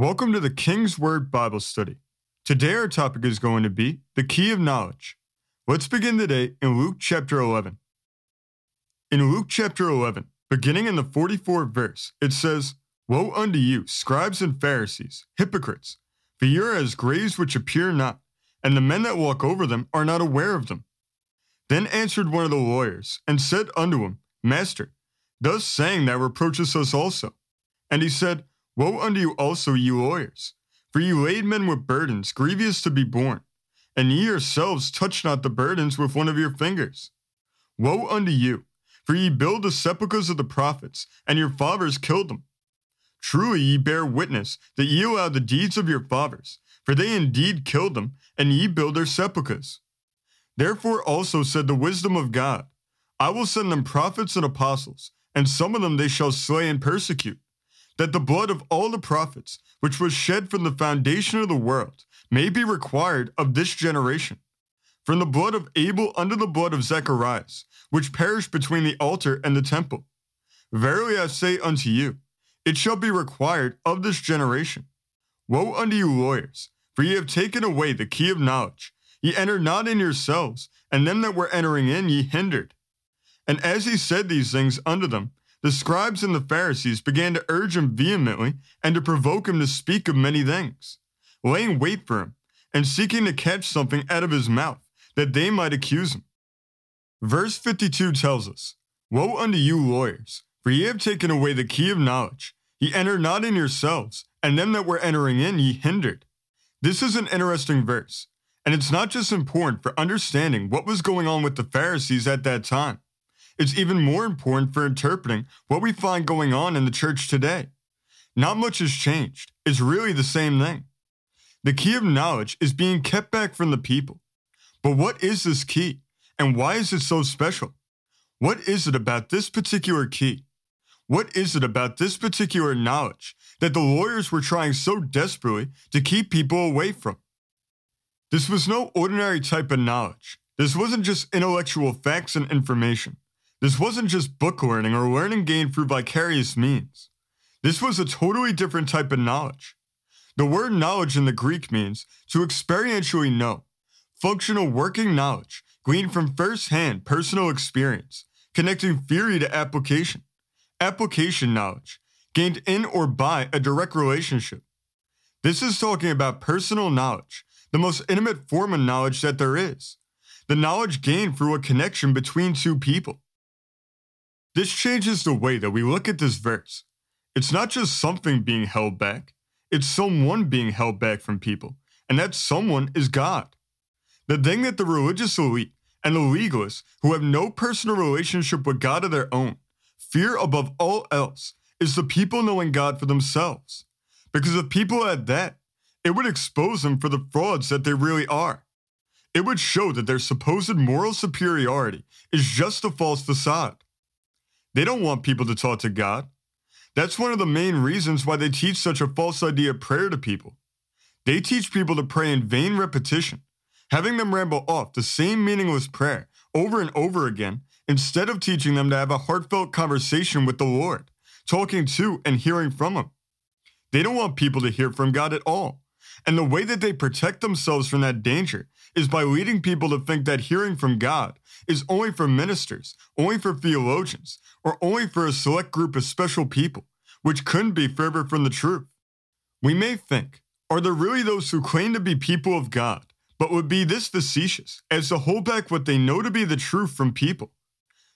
Welcome to the King's Word Bible Study. Today our topic is going to be the key of knowledge. Let's begin today in Luke chapter 11. In Luke chapter 11, beginning in the 44th verse, it says, Woe unto you, scribes and Pharisees, hypocrites! For ye are as graves which appear not, and the men that walk over them are not aware of them. Then answered one of the lawyers, and said unto him, Master, thus saying thou reproachest us also. And he said, Woe unto you also, ye lawyers! For ye laid men with burdens grievous to be borne, and ye yourselves touch not the burdens with one of your fingers. Woe unto you! For ye build the sepulchres of the prophets, and your fathers killed them. Truly ye bear witness that ye allow the deeds of your fathers, for they indeed killed them, and ye build their sepulchres. Therefore also said the wisdom of God, I will send them prophets and apostles, and some of them they shall slay and persecute, that the blood of all the prophets, which was shed from the foundation of the world, may be required of this generation. From the blood of Abel unto the blood of Zacharias, which perished between the altar and the temple. Verily I say unto you, it shall be required of this generation. Woe unto you, lawyers, for ye have taken away the key of knowledge. Ye entered not in yourselves, and them that were entering in ye hindered. And as he said these things unto them, the scribes and the Pharisees began to urge him vehemently and to provoke him to speak of many things, laying wait for him, and seeking to catch something out of his mouth, that they might accuse him. Verse 52 tells us, Woe unto you, lawyers, for ye have taken away the key of knowledge. Ye enter not in yourselves, and them that were entering in ye hindered. This is an interesting verse, and it's not just important for understanding what was going on with the Pharisees at that time. It's even more important for interpreting what we find going on in the church today. Not much has changed. It's really the same thing. The key of knowledge is being kept back from the people. But what is this key, and why is it so special? What is it about this particular key? What is it about this particular knowledge that the lawyers were trying so desperately to keep people away from? This was no ordinary type of knowledge. This wasn't just intellectual facts and information. This wasn't just book learning or learning gained through vicarious means. This was a totally different type of knowledge. The word knowledge in the Greek means to experientially know, functional working knowledge gleaned from first-hand personal experience, connecting theory to application. Application knowledge, gained in or by a direct relationship. This is talking about personal knowledge, the most intimate form of knowledge that there is, the knowledge gained through a connection between two people. This changes the way that we look at this verse. It's not just something being held back, it's someone being held back from people, and that someone is God. The thing that the religious elite and the legalists who have no personal relationship with God of their own fear above all else is the people knowing God for themselves. Because if people had that, it would expose them for the frauds that they really are. It would show that their supposed moral superiority is just a false facade. They don't want people to talk to God. That's one of the main reasons why they teach such a false idea of prayer to people. They teach people to pray in vain repetition, having them ramble off the same meaningless prayer over and over again instead of teaching them to have a heartfelt conversation with the Lord, talking to and hearing from Him. They don't want people to hear from God at all. And the way that they protect themselves from that danger is by leading people to think that hearing from God is only for ministers, only for theologians, or only for a select group of special people, which couldn't be further from the truth. We may think, are there really those who claim to be people of God, but would be this facetious as to hold back what they know to be the truth from people?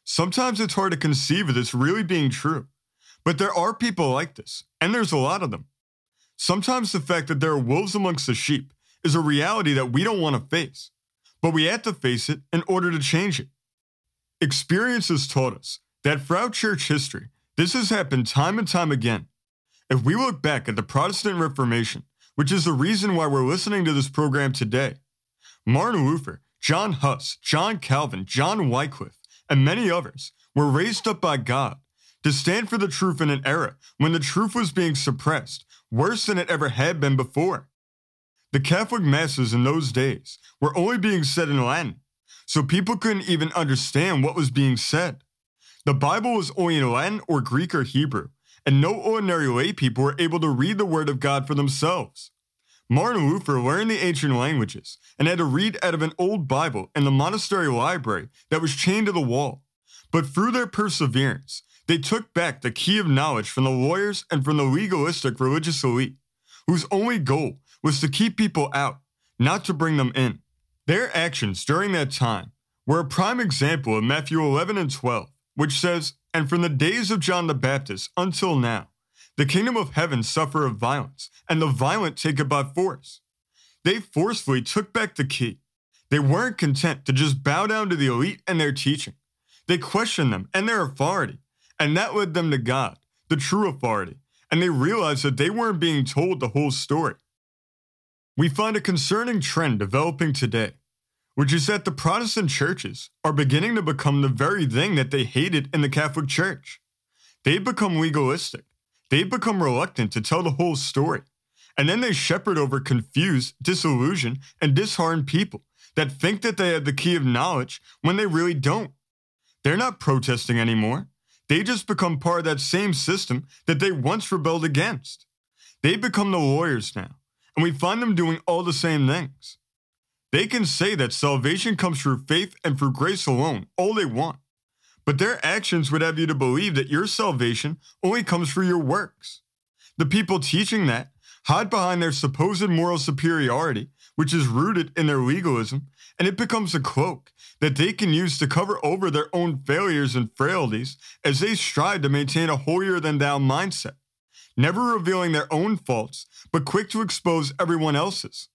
Sometimes it's hard to conceive of this really being true, but there are people like this, and there's a lot of them. Sometimes the fact that there are wolves amongst the sheep is a reality that we don't want to face, but we have to face it in order to change it. Experience has taught us that throughout church history, this has happened time and time again. If we look back at the Protestant Reformation, which is the reason why we're listening to this program today, Martin Luther, John Huss, John Calvin, John Wycliffe, and many others were raised up by God to stand for the truth in an era when the truth was being suppressed worse than it ever had been before. The Catholic Masses in those days were only being said in Latin, so people couldn't even understand what was being said. The Bible was only in Latin or Greek or Hebrew, and no ordinary lay people were able to read the Word of God for themselves. Martin Luther learned the ancient languages and had to read out of an old Bible in the monastery library that was chained to the wall. But through their perseverance, they took back the key of knowledge from the lawyers and from the legalistic religious elite, whose only goal was to keep people out, not to bring them in. Their actions during that time were a prime example of Matthew 11 and 12, which says, And from the days of John the Baptist until now, the kingdom of heaven suffer of violence, and the violent take it by force. They forcefully took back the key. They weren't content to just bow down to the elite and their teaching. They questioned them and their authority, and that led them to God, the true authority, and they realized that they weren't being told the whole story. We find a concerning trend developing today, which is that the Protestant churches are beginning to become the very thing that they hated in the Catholic Church. They've become legalistic They've become reluctant to tell the whole story. And then they shepherd over confused, disillusioned, and disheartened people that think that they have the key of knowledge when they really don't. They're not protesting anymore. They just become part of that same system that they once rebelled against. They become the lawyers now, and we find them doing all the same things. They can say that salvation comes through faith and through grace alone, all they want but their actions would have you to believe that your salvation only comes through your works. The people teaching that hide behind their supposed moral superiority, which is rooted in their legalism, and it becomes a cloak that they can use to cover over their own failures and frailties as they strive to maintain a holier than thou mindset, never revealing their own faults, but quick to expose everyone else's.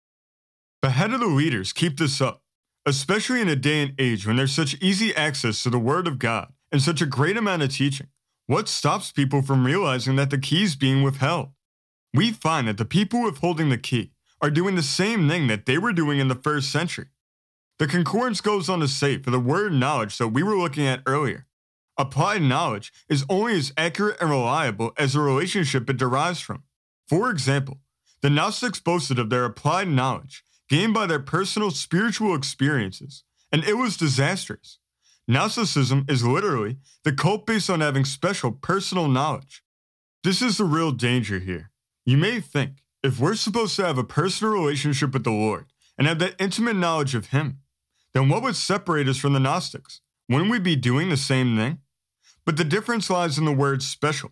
The head of the leaders keep this up especially in a day and age when there's such easy access to the Word of God and such a great amount of teaching. What stops people from realizing that the key is being withheld? We find that the people withholding the key are doing the same thing that they were doing in the first century. The concordance goes on to say for the word knowledge that we were looking at earlier, applied knowledge is only as accurate and reliable as the relationship it derives from. For example, the Gnostics boasted of their applied knowledge gained by their personal spiritual experiences, and it was disastrous. Gnosticism is literally the cult based on having special personal knowledge. This is the real danger here. You may think, if we're supposed to have a personal relationship with the Lord and have that intimate knowledge of Him, then what would separate us from the Gnostics? Wouldn't we be doing the same thing? But the difference lies in the word special.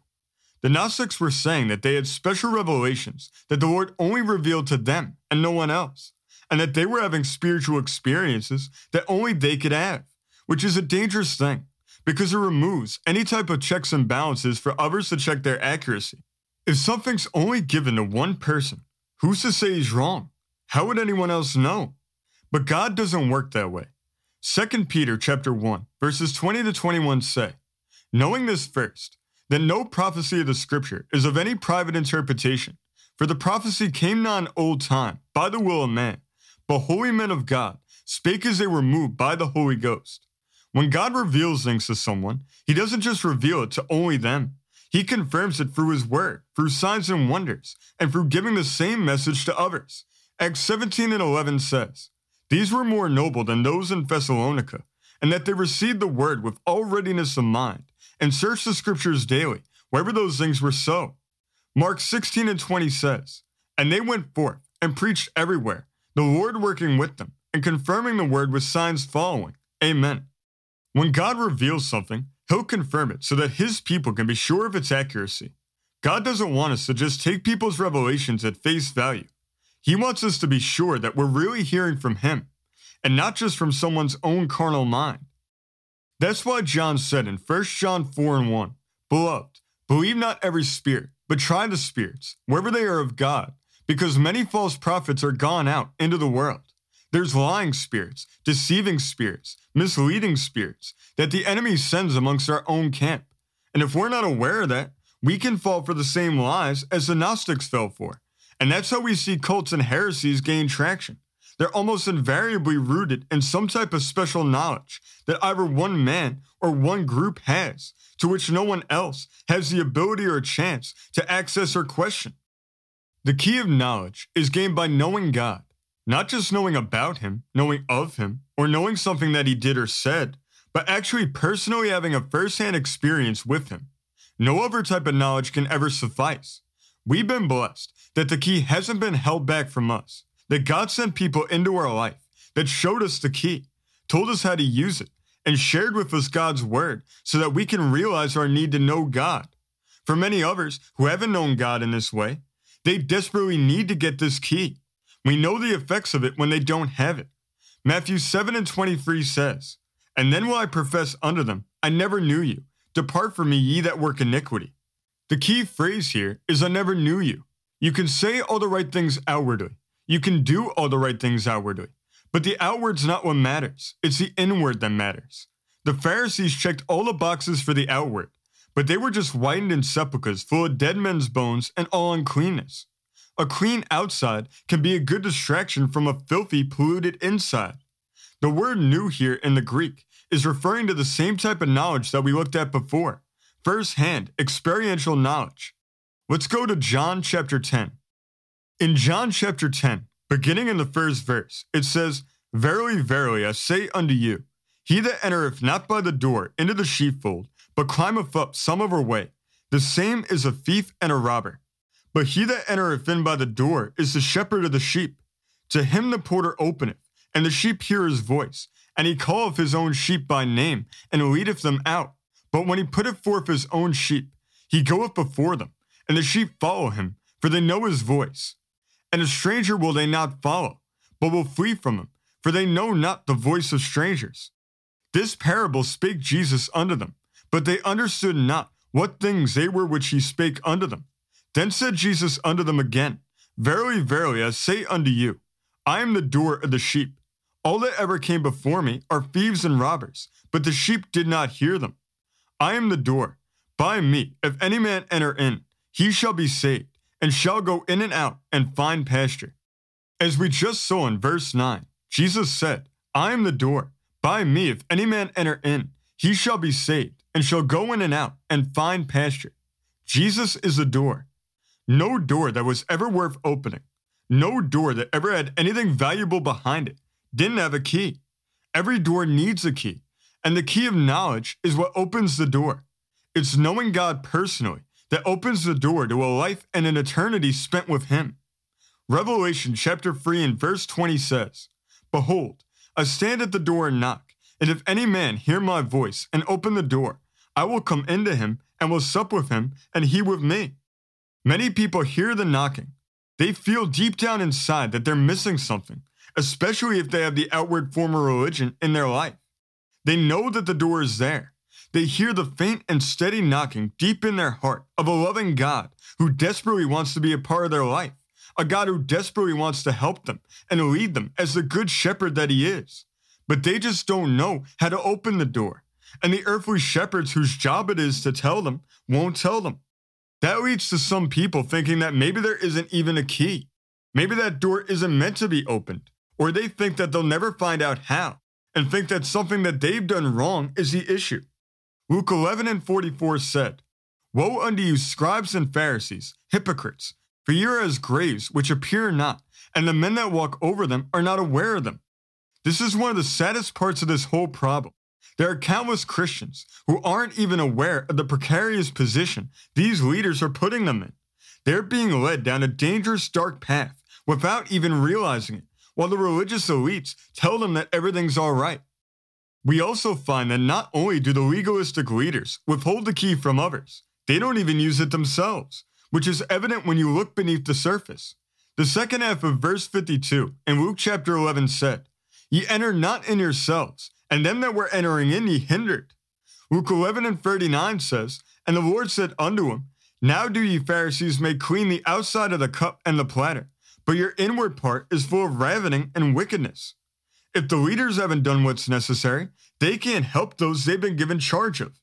The Gnostics were saying that they had special revelations that the Lord only revealed to them and no one else and that they were having spiritual experiences that only they could have, which is a dangerous thing because it removes any type of checks and balances for others to check their accuracy. If something's only given to one person, who's to say he's wrong? How would anyone else know? But God doesn't work that way. 2 Peter chapter 1, verses 20 to 21 say, Knowing this first, that no prophecy of the scripture is of any private interpretation, for the prophecy came not in old time by the will of man, but holy men of God spake as they were moved by the Holy Ghost. When God reveals things to someone, he doesn't just reveal it to only them. He confirms it through his word, through signs and wonders, and through giving the same message to others. Acts 17 and 11 says, These were more noble than those in Thessalonica, and that they received the word with all readiness of mind, and search the scriptures daily, wherever those things were so. Mark 16 and 20 says, And they went forth and preached everywhere, the Lord working with them and confirming the word with signs following. Amen. When God reveals something, He'll confirm it so that His people can be sure of its accuracy. God doesn't want us to just take people's revelations at face value. He wants us to be sure that we're really hearing from Him and not just from someone's own carnal mind. That's why John said in 1 John 4 and 1 Beloved, believe not every spirit, but try the spirits, whether they are of God, because many false prophets are gone out into the world. There's lying spirits, deceiving spirits, misleading spirits that the enemy sends amongst our own camp. And if we're not aware of that, we can fall for the same lies as the Gnostics fell for. And that's how we see cults and heresies gain traction. They're almost invariably rooted in some type of special knowledge that either one man or one group has, to which no one else has the ability or chance to access or question. The key of knowledge is gained by knowing God, not just knowing about Him, knowing of Him, or knowing something that He did or said, but actually personally having a first hand experience with Him. No other type of knowledge can ever suffice. We've been blessed that the key hasn't been held back from us, that God sent people into our life that showed us the key, told us how to use it, and shared with us God's word so that we can realize our need to know God. For many others who haven't known God in this way, they desperately need to get this key. We know the effects of it when they don't have it. Matthew 7 and 23 says, And then will I profess unto them, I never knew you. Depart from me, ye that work iniquity. The key phrase here is I never knew you. You can say all the right things outwardly. You can do all the right things outwardly. But the outward's not what matters. It's the inward that matters. The Pharisees checked all the boxes for the outward, but they were just whitened in sepulchres full of dead men's bones and all uncleanness. A clean outside can be a good distraction from a filthy, polluted inside. The word knew here in the Greek is referring to the same type of knowledge that we looked at before first hand, experiential knowledge. Let's go to John chapter 10. In John chapter 10, beginning in the first verse, it says, Verily, verily, I say unto you, he that entereth not by the door into the sheepfold, but climbeth up some other way, the same is a thief and a robber. But he that entereth in by the door is the shepherd of the sheep. To him the porter openeth, and the sheep hear his voice, and he calleth his own sheep by name, and leadeth them out. But when he putteth forth his own sheep, he goeth before them, and the sheep follow him, for they know his voice. And a stranger will they not follow, but will flee from him, for they know not the voice of strangers. This parable spake Jesus unto them, but they understood not what things they were which he spake unto them. Then said Jesus unto them again, Verily, verily, I say unto you, I am the door of the sheep. All that ever came before me are thieves and robbers, but the sheep did not hear them. I am the door. By me, if any man enter in, he shall be saved, and shall go in and out and find pasture. As we just saw in verse 9, Jesus said, I am the door. By me, if any man enter in, he shall be saved, and shall go in and out and find pasture. Jesus is the door. No door that was ever worth opening, no door that ever had anything valuable behind it, didn't have a key. Every door needs a key, and the key of knowledge is what opens the door. It's knowing God personally that opens the door to a life and an eternity spent with Him. Revelation chapter 3 and verse 20 says, Behold, I stand at the door and knock, and if any man hear my voice and open the door, I will come into him and will sup with him, and he with me. Many people hear the knocking. They feel deep down inside that they're missing something, especially if they have the outward form of religion in their life. They know that the door is there. They hear the faint and steady knocking deep in their heart of a loving God who desperately wants to be a part of their life, a God who desperately wants to help them and lead them as the good shepherd that he is. But they just don't know how to open the door. And the earthly shepherds whose job it is to tell them won't tell them. That leads to some people thinking that maybe there isn't even a key. Maybe that door isn't meant to be opened, or they think that they'll never find out how, and think that something that they've done wrong is the issue. Luke 11 and 44 said, Woe unto you, scribes and Pharisees, hypocrites, for ye are as graves which appear not, and the men that walk over them are not aware of them. This is one of the saddest parts of this whole problem. There are countless Christians who aren't even aware of the precarious position these leaders are putting them in. They're being led down a dangerous, dark path without even realizing it, while the religious elites tell them that everything's all right. We also find that not only do the legalistic leaders withhold the key from others, they don't even use it themselves, which is evident when you look beneath the surface. The second half of verse 52 in Luke chapter 11 said, Ye enter not in yourselves, and them that were entering in ye hindered. Luke 11 and 39 says, And the Lord said unto him, Now do ye Pharisees make clean the outside of the cup and the platter, but your inward part is full of ravening and wickedness. If the leaders haven't done what's necessary, they can't help those they've been given charge of.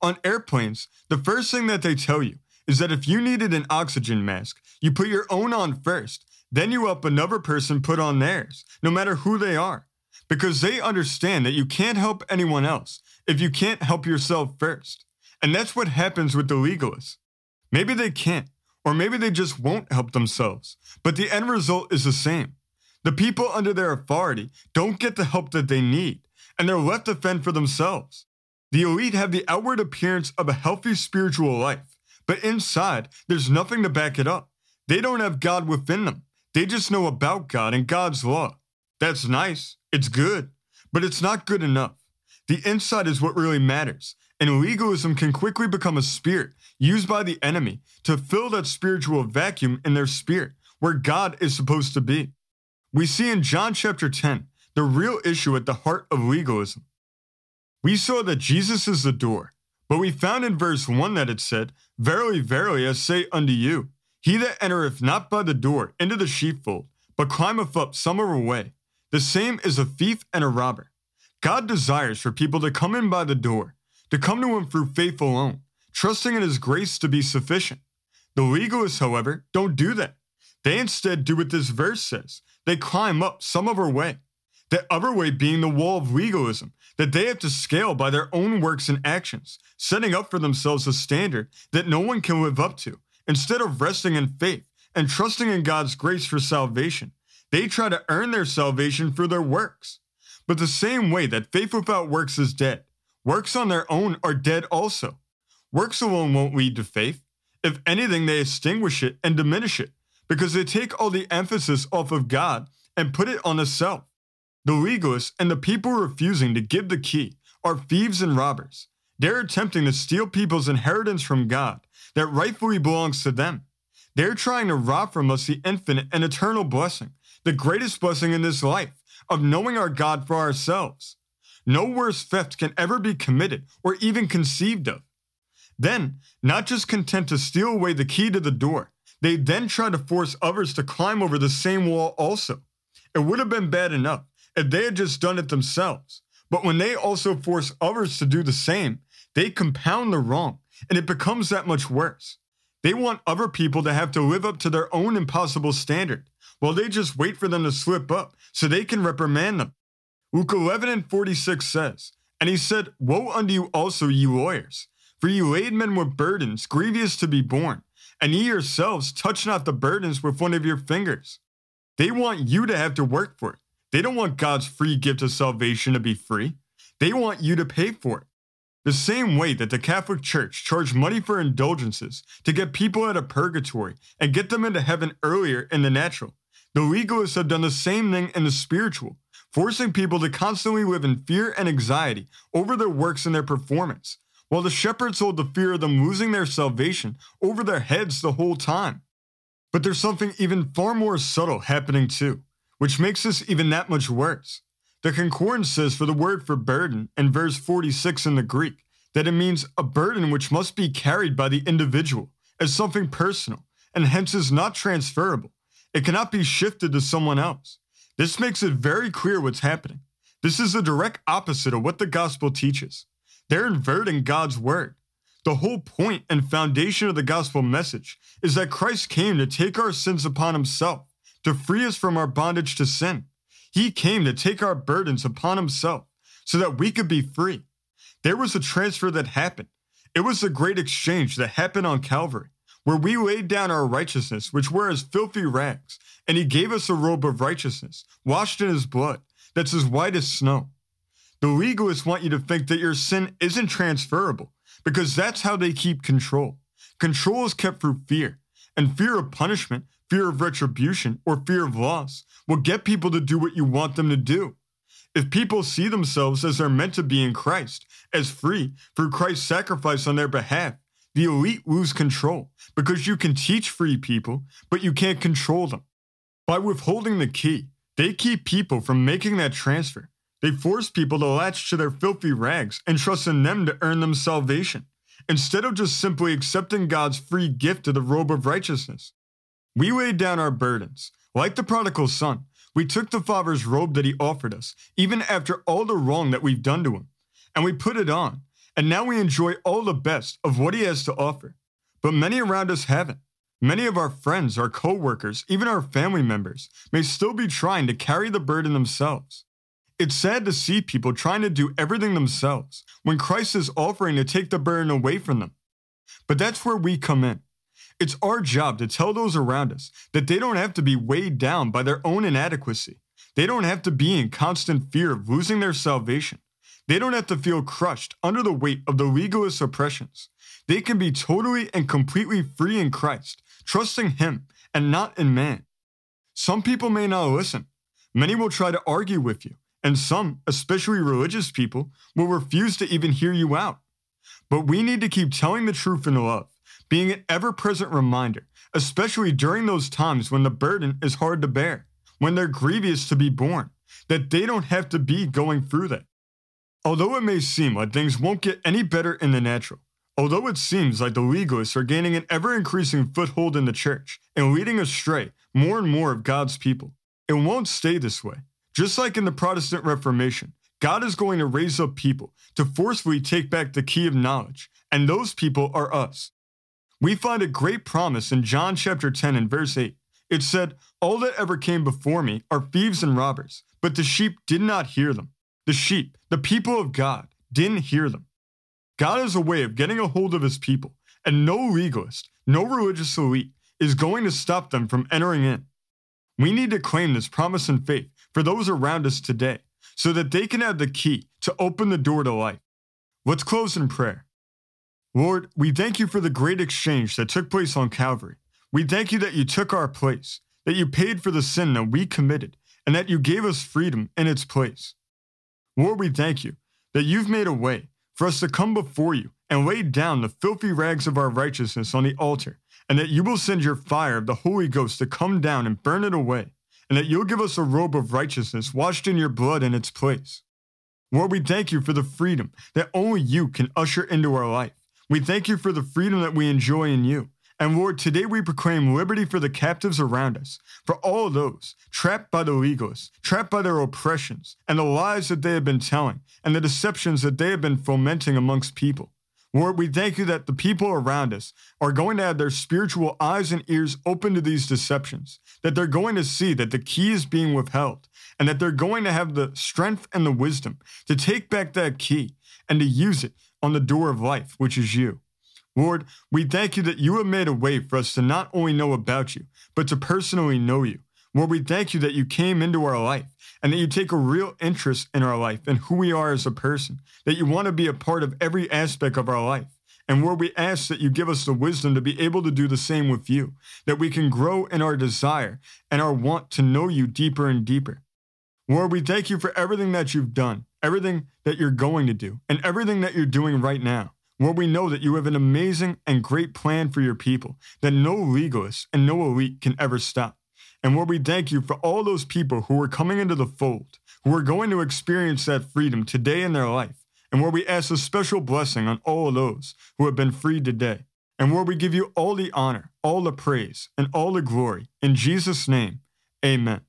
On airplanes, the first thing that they tell you is that if you needed an oxygen mask, you put your own on first, then you help another person put on theirs, no matter who they are because they understand that you can't help anyone else if you can't help yourself first. And that's what happens with the legalists. Maybe they can't, or maybe they just won't help themselves, but the end result is the same. The people under their authority don't get the help that they need, and they're left to fend for themselves. The elite have the outward appearance of a healthy spiritual life, but inside, there's nothing to back it up. They don't have God within them. They just know about God and God's law. That's nice. It's good. But it's not good enough. The inside is what really matters. And legalism can quickly become a spirit used by the enemy to fill that spiritual vacuum in their spirit where God is supposed to be. We see in John chapter 10 the real issue at the heart of legalism. We saw that Jesus is the door, but we found in verse 1 that it said, Verily, verily, I say unto you, he that entereth not by the door into the sheepfold, but climbeth up some other way, the same is a thief and a robber. God desires for people to come in by the door, to come to Him through faith alone, trusting in His grace to be sufficient. The legalists, however, don't do that. They instead do what this verse says they climb up some other way. The other way being the wall of legalism that they have to scale by their own works and actions, setting up for themselves a standard that no one can live up to. Instead of resting in faith and trusting in God's grace for salvation, they try to earn their salvation through their works. But the same way that faith without works is dead, works on their own are dead also. Works alone won't lead to faith. If anything, they extinguish it and diminish it, because they take all the emphasis off of God and put it on the self. The legalists and the people refusing to give the key are thieves and robbers. They're attempting to steal people's inheritance from God that rightfully belongs to them. They're trying to rob from us the infinite and eternal blessing, the greatest blessing in this life, of knowing our God for ourselves. No worse theft can ever be committed or even conceived of. Then, not just content to steal away the key to the door, they then try to force others to climb over the same wall also. It would have been bad enough if they had just done it themselves. But when they also force others to do the same, they compound the wrong, and it becomes that much worse. They want other people to have to live up to their own impossible standard, while they just wait for them to slip up so they can reprimand them. Luke 11 and 46 says, And he said, Woe unto you also, ye lawyers, for ye laid men with burdens grievous to be borne, and ye yourselves touch not the burdens with one of your fingers. They want you to have to work for it. They don't want God's free gift of salvation to be free. They want you to pay for it. The same way that the Catholic Church charged money for indulgences to get people out of purgatory and get them into heaven earlier in the natural, the legalists have done the same thing in the spiritual, forcing people to constantly live in fear and anxiety over their works and their performance, while the shepherds hold the fear of them losing their salvation over their heads the whole time. But there's something even far more subtle happening too, which makes this even that much worse. The concordance says for the word for burden in verse 46 in the Greek that it means a burden which must be carried by the individual as something personal and hence is not transferable it cannot be shifted to someone else. This makes it very clear what's happening. This is the direct opposite of what the gospel teaches. They're inverting God's word. The whole point and foundation of the gospel message is that Christ came to take our sins upon himself, to free us from our bondage to sin. He came to take our burdens upon himself so that we could be free. There was a transfer that happened. It was the great exchange that happened on Calvary where we laid down our righteousness, which were as filthy rags, and he gave us a robe of righteousness, washed in his blood, that's as white as snow. The legalists want you to think that your sin isn't transferable, because that's how they keep control. Control is kept through fear, and fear of punishment, fear of retribution, or fear of loss will get people to do what you want them to do. If people see themselves as they're meant to be in Christ, as free through Christ's sacrifice on their behalf, the elite lose control because you can teach free people, but you can't control them. By withholding the key, they keep people from making that transfer. They force people to latch to their filthy rags and trust in them to earn them salvation, instead of just simply accepting God's free gift of the robe of righteousness. We laid down our burdens. Like the prodigal son, we took the Father's robe that he offered us, even after all the wrong that we've done to him, and we put it on and now we enjoy all the best of what he has to offer. But many around us haven't. Many of our friends, our coworkers, even our family members may still be trying to carry the burden themselves. It's sad to see people trying to do everything themselves when Christ is offering to take the burden away from them. But that's where we come in. It's our job to tell those around us that they don't have to be weighed down by their own inadequacy. They don't have to be in constant fear of losing their salvation. They don't have to feel crushed under the weight of the legalist oppressions. They can be totally and completely free in Christ, trusting Him and not in man. Some people may not listen. Many will try to argue with you, and some, especially religious people, will refuse to even hear you out. But we need to keep telling the truth in love, being an ever present reminder, especially during those times when the burden is hard to bear, when they're grievous to be borne, that they don't have to be going through that. Although it may seem like things won't get any better in the natural, although it seems like the legalists are gaining an ever increasing foothold in the church and leading astray more and more of God's people, it won't stay this way. Just like in the Protestant Reformation, God is going to raise up people to forcefully take back the key of knowledge, and those people are us. We find a great promise in John chapter 10 and verse 8. It said, All that ever came before me are thieves and robbers, but the sheep did not hear them. The sheep, the people of God, didn't hear them. God has a way of getting a hold of his people, and no legalist, no religious elite is going to stop them from entering in. We need to claim this promise in faith for those around us today so that they can have the key to open the door to life. Let's close in prayer. Lord, we thank you for the great exchange that took place on Calvary. We thank you that you took our place, that you paid for the sin that we committed, and that you gave us freedom in its place. Lord, we thank you that you've made a way for us to come before you and lay down the filthy rags of our righteousness on the altar, and that you will send your fire of the Holy Ghost to come down and burn it away, and that you'll give us a robe of righteousness washed in your blood in its place. Lord, we thank you for the freedom that only you can usher into our life. We thank you for the freedom that we enjoy in you. And Lord, today we proclaim liberty for the captives around us, for all those trapped by the legalists, trapped by their oppressions, and the lies that they have been telling, and the deceptions that they have been fomenting amongst people. Lord, we thank you that the people around us are going to have their spiritual eyes and ears open to these deceptions, that they're going to see that the key is being withheld, and that they're going to have the strength and the wisdom to take back that key and to use it on the door of life, which is you. Lord, we thank you that you have made a way for us to not only know about you, but to personally know you. Lord, we thank you that you came into our life and that you take a real interest in our life and who we are as a person, that you want to be a part of every aspect of our life. And Lord, we ask that you give us the wisdom to be able to do the same with you, that we can grow in our desire and our want to know you deeper and deeper. Lord, we thank you for everything that you've done, everything that you're going to do, and everything that you're doing right now. Lord, we know that you have an amazing and great plan for your people that no legalist and no elite can ever stop. And Lord, we thank you for all those people who are coming into the fold, who are going to experience that freedom today in their life. And Lord, we ask a special blessing on all of those who have been freed today. And Lord, we give you all the honor, all the praise, and all the glory. In Jesus' name, amen.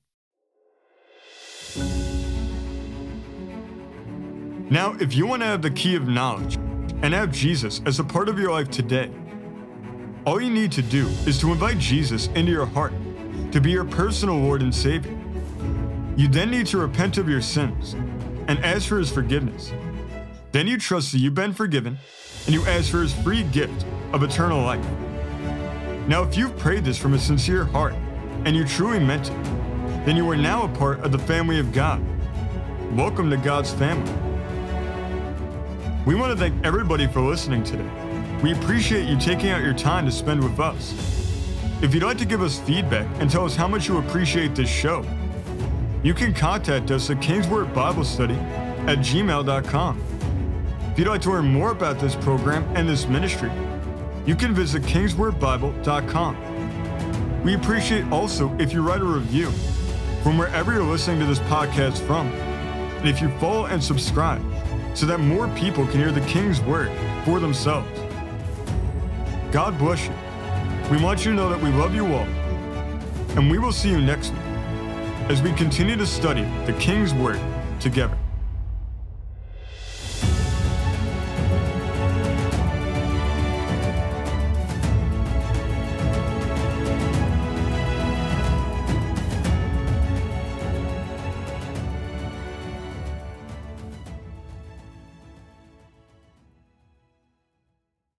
Now, if you want to have the key of knowledge, and have Jesus as a part of your life today. All you need to do is to invite Jesus into your heart to be your personal Lord and Savior. You then need to repent of your sins and ask for His forgiveness. Then you trust that you've been forgiven and you ask for His free gift of eternal life. Now, if you've prayed this from a sincere heart and you truly meant it, then you are now a part of the family of God. Welcome to God's family. We want to thank everybody for listening today. We appreciate you taking out your time to spend with us. If you'd like to give us feedback and tell us how much you appreciate this show, you can contact us at Kingsword Bible Study at gmail.com. If you'd like to learn more about this program and this ministry, you can visit kingswordbible.com. We appreciate also if you write a review from wherever you're listening to this podcast from, and if you follow and subscribe so that more people can hear the King's word for themselves. God bless you. We want you to know that we love you all, and we will see you next week as we continue to study the King's word together.